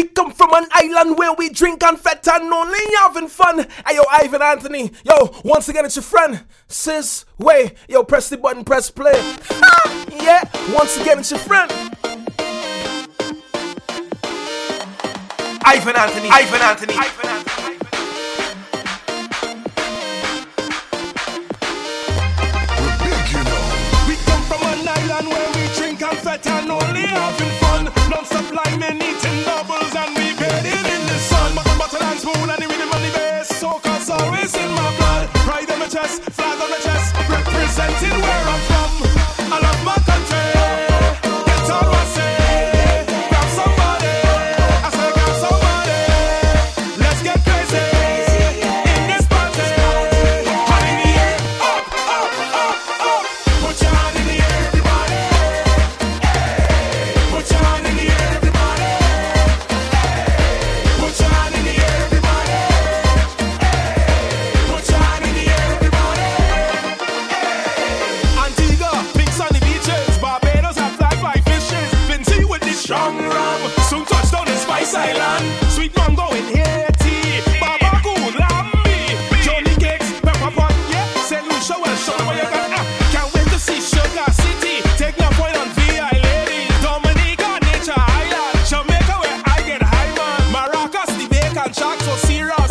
We come from an island where we drink and fat and only having fun. Hey, yo, Ivan Anthony. Yo, once again, it's your friend. Sis, way, Yo, press the button, press play. Ah, yeah, once again, it's your friend. Ivan Anthony. Ivan Anthony. Ivan Anthony. and only having fun. Non-supply men eating double. chest, flag on the chest, representing where I'm from. talk so serious.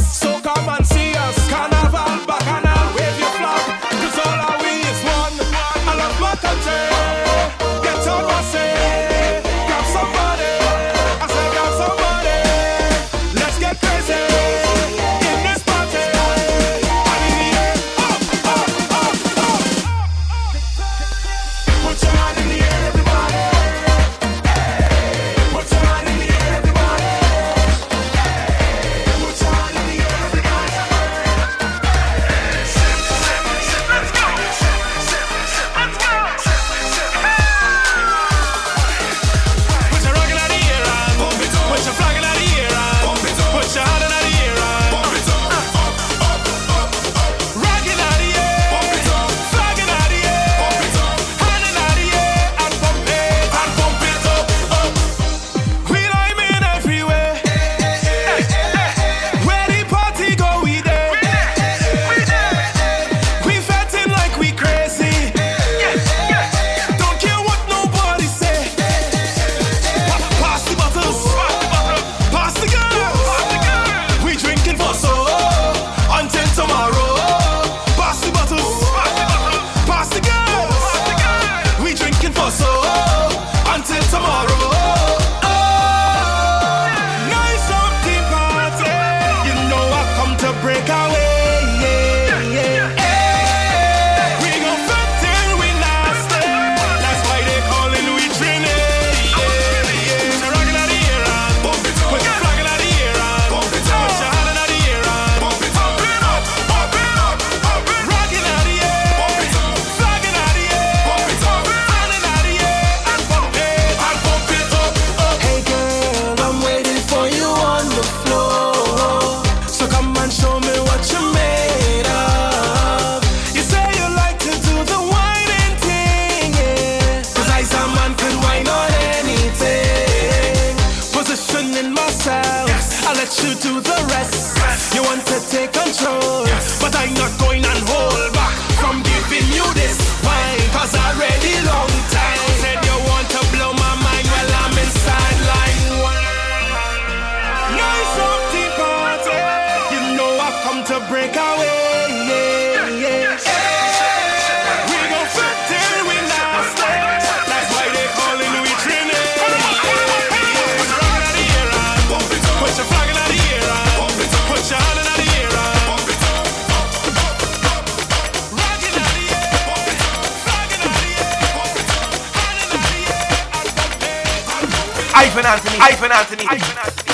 Anthony. Ivan Anthony. Anthony.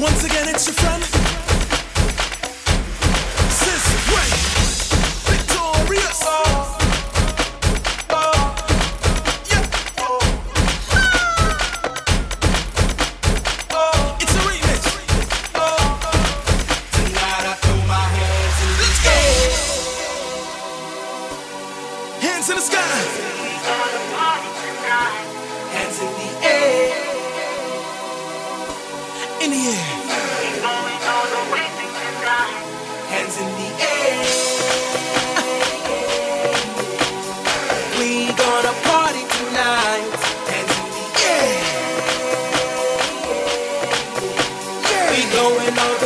Once again, it's your friend. We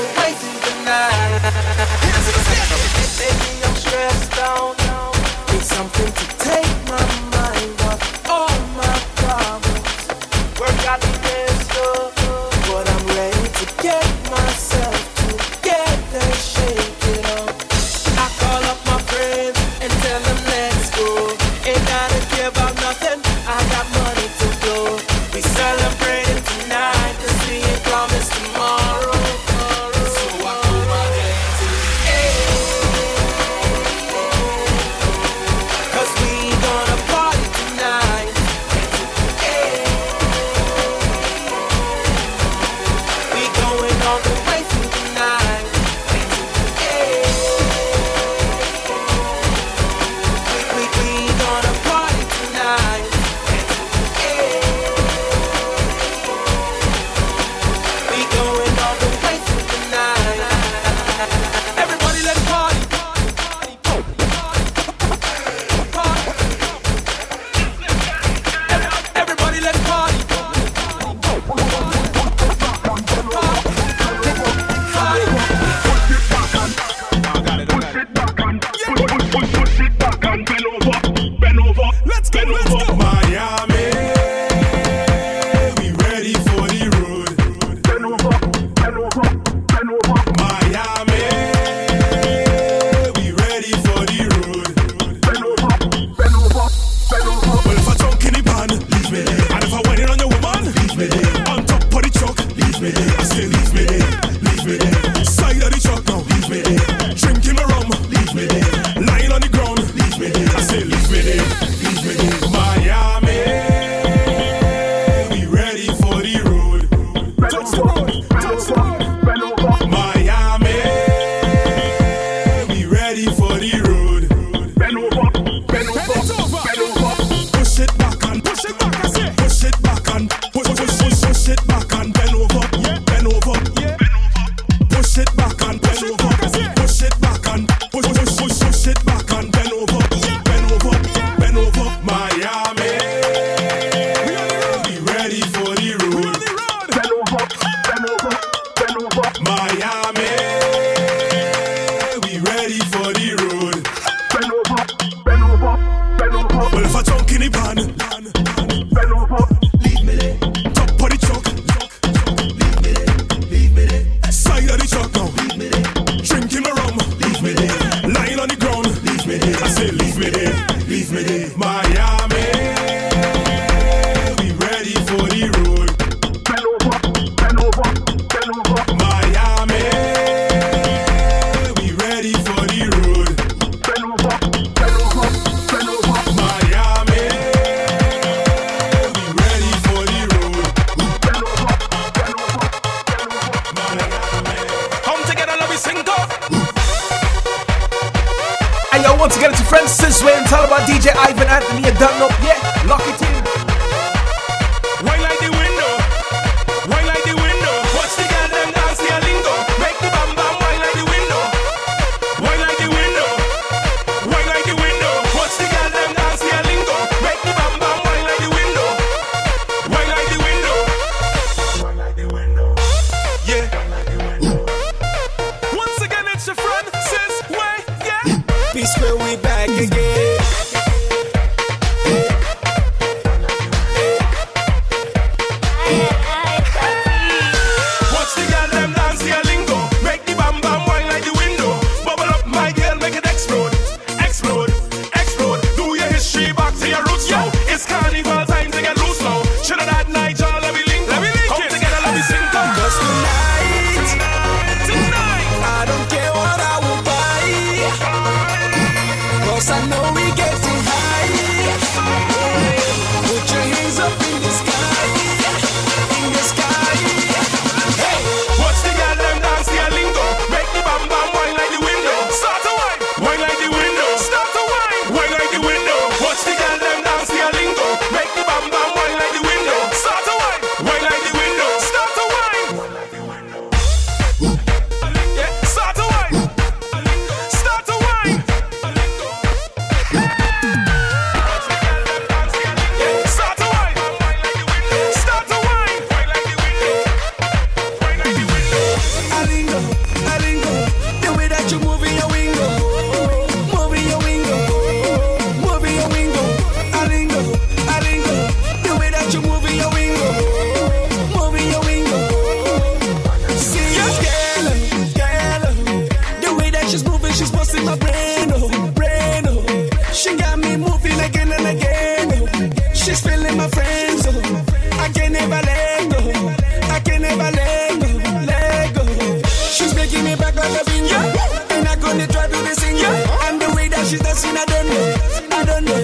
loving you. And I gonna try to be sing you. And the way that she's dancing, I don't know. I don't know.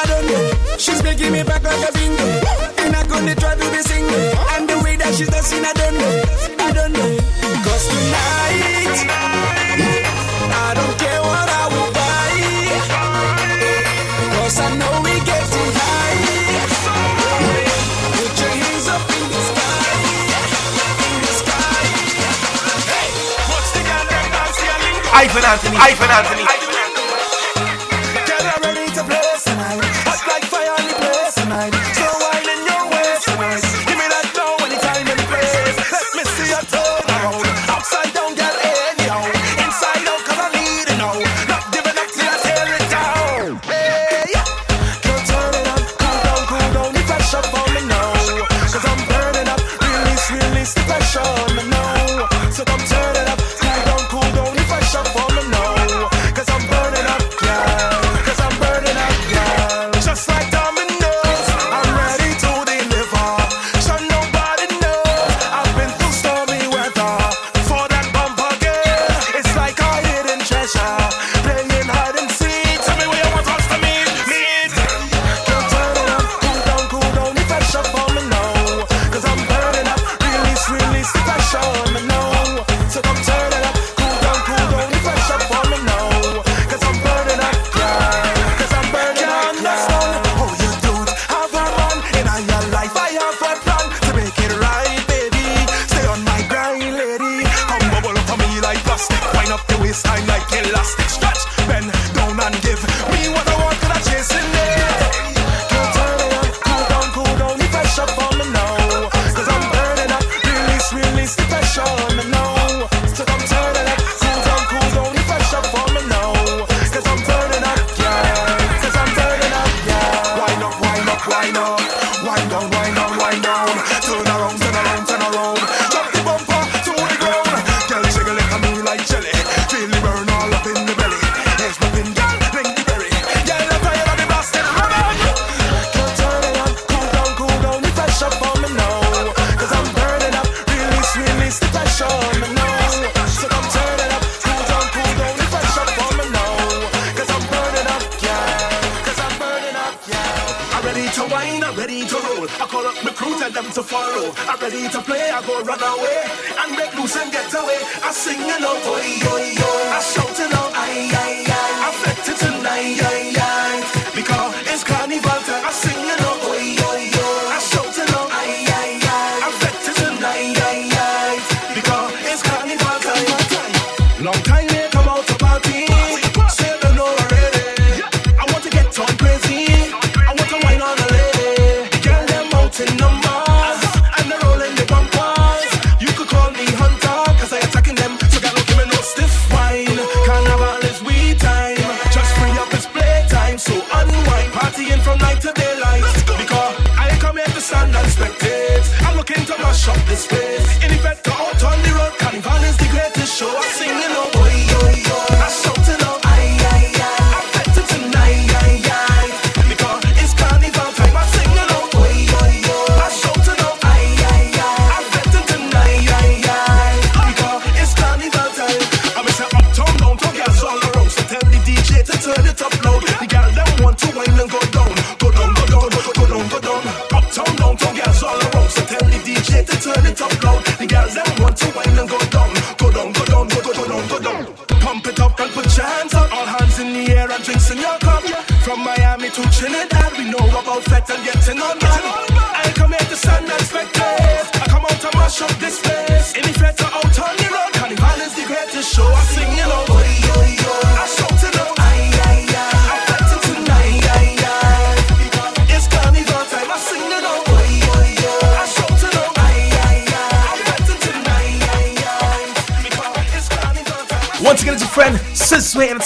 I don't know. She's making me back like a bingo. And I gonna try to be sing. And the way that she's dancing, I don't know. Ivan Anthony, Ivan Anthony. Time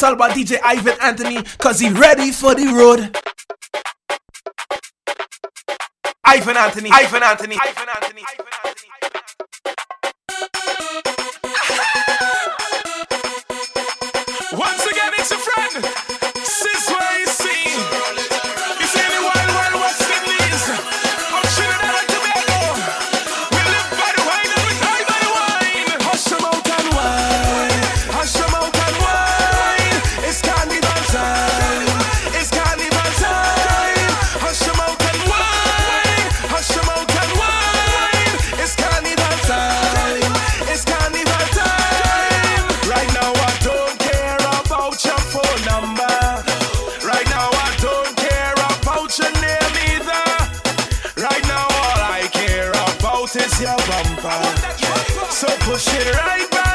special by DJ Ivan Anthony, cause he ready for the road. Ivan Anthony, Ivan Anthony, Ivan Anthony, Ivan Anthony. your bumper. So push it right back.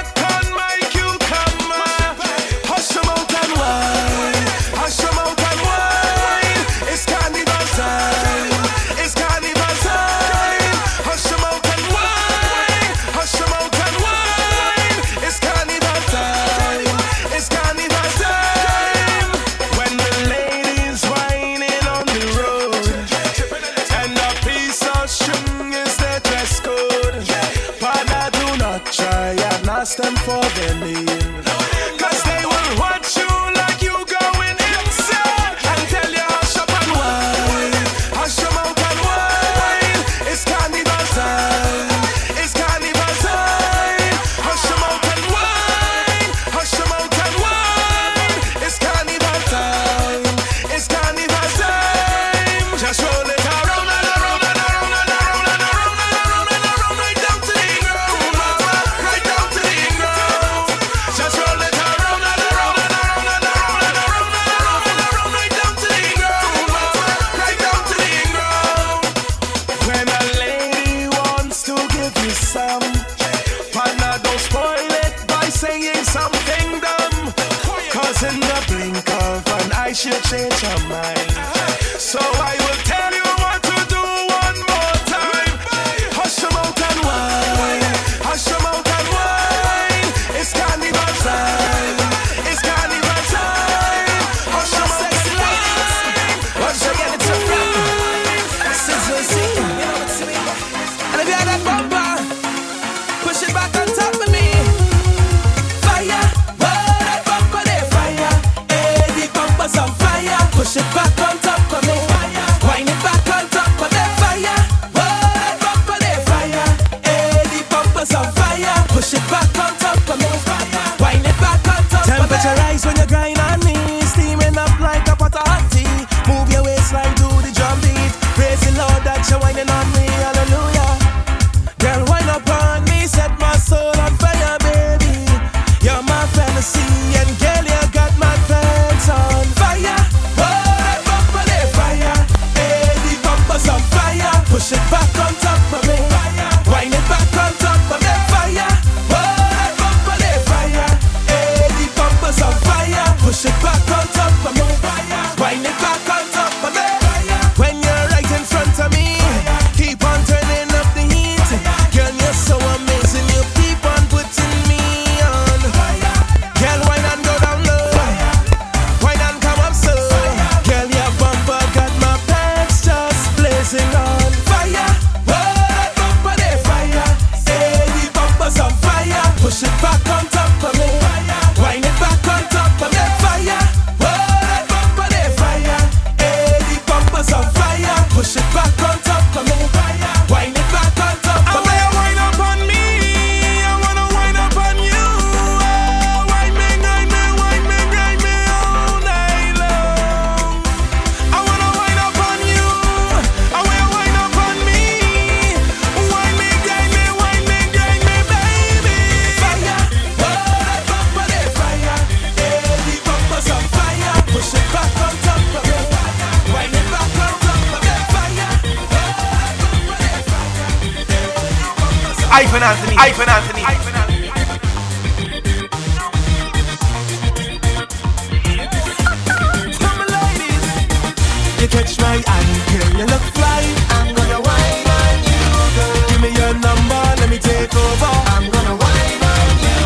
high and girl, you look fly. I'm gonna wine on you, girl. Give me your number, let me take over. I'm gonna wine on you.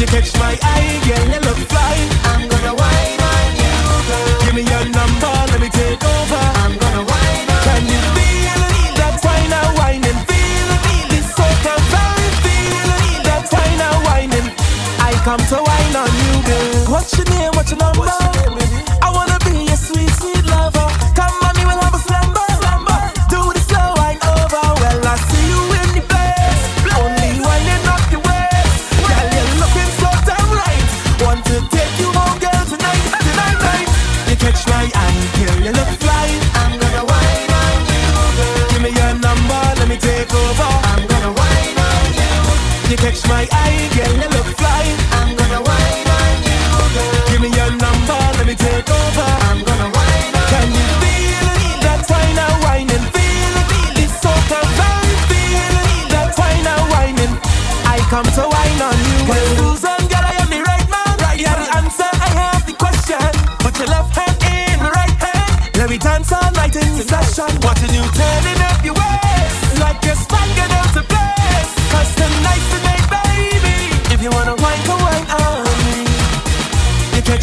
You catch my eye, girl, you look fly. I'm gonna wine on you, girl. Give me your number, let me take over. I'm gonna wine on Can you. Can you feel? That wine, I wine and feel. This so can feel. That wine, I wine and I come to wine on you, girl. What's your name? What's your number? What's your name?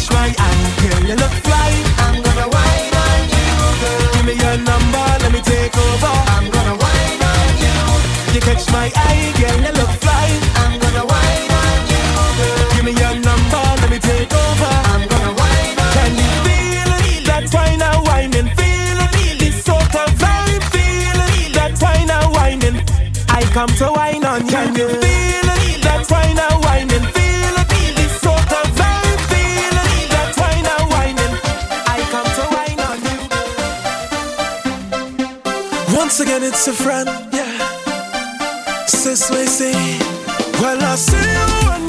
touch my girl, you look fly. I'm gonna wine on you, girl. Give me your number, let me take over. I'm gonna wine on you. You catch my eye, girl, you look fly. I'm gonna wine on you, girl. Give me your number, let me take over. I'm gonna wine on Can you. feel? That wine I'm whining, feel it. This sort of vibe, feel it. That wine I'm whining. I come to wine on you. Can you feel? That wine I'm whining, feel once again it's a friend, yeah. Sis, we see. Well, I see you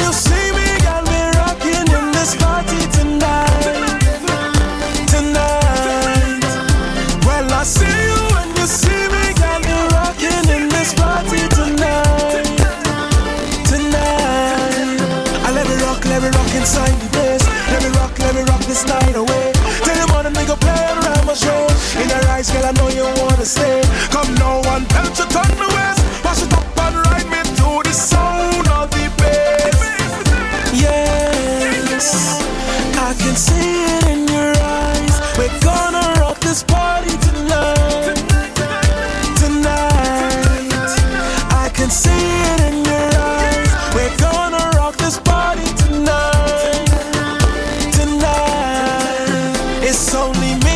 only me.